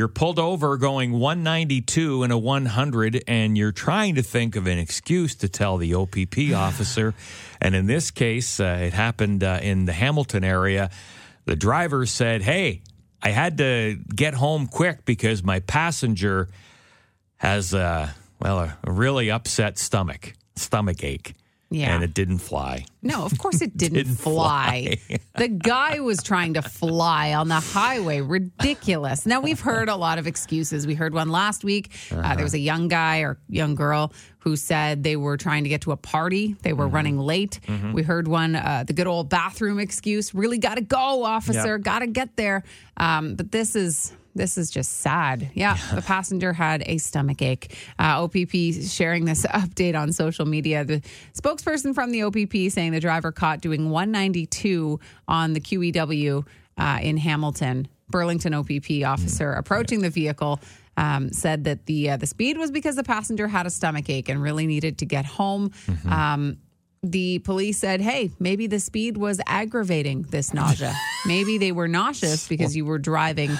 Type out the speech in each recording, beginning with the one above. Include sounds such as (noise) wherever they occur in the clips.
you're pulled over going 192 and a 100, and you're trying to think of an excuse to tell the OPP (sighs) officer. And in this case, uh, it happened uh, in the Hamilton area. The driver said, Hey, I had to get home quick because my passenger has, uh, well, a, a really upset stomach, stomach ache. Yeah. And it didn't fly. No, of course it (laughs) didn't, Didn't fly. (laughs) the guy was trying to fly on the highway. Ridiculous. Now, we've heard a lot of excuses. We heard one last week. Uh, there was a young guy or young girl who said they were trying to get to a party. They were running late. We heard one, uh, the good old bathroom excuse. Really got to go, officer. Yep. Got to get there. Um, but this is. This is just sad. Yeah, the passenger had a stomach ache. Uh, OPP sharing this (laughs) update on social media. The spokesperson from the OPP saying the driver caught doing 192 on the QEW uh, in Hamilton. Burlington OPP officer approaching the vehicle um, said that the uh, the speed was because the passenger had a stomach ache and really needed to get home. Um, the police said, hey, maybe the speed was aggravating this nausea. (laughs) maybe they were nauseous because you were driving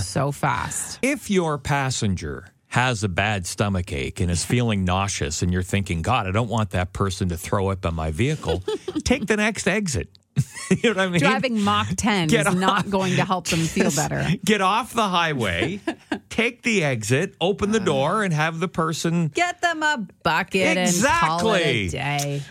so fast. If your passenger has a bad stomach ache and is feeling nauseous and you're thinking, God, I don't want that person to throw up in my vehicle, (laughs) take the next exit. (laughs) you know what I mean? Driving Mach 10 Get is off. not going to help them feel better. Get off the highway, take the exit, open the uh. door, and have the person Get them a bucket and call it a Exactly. day.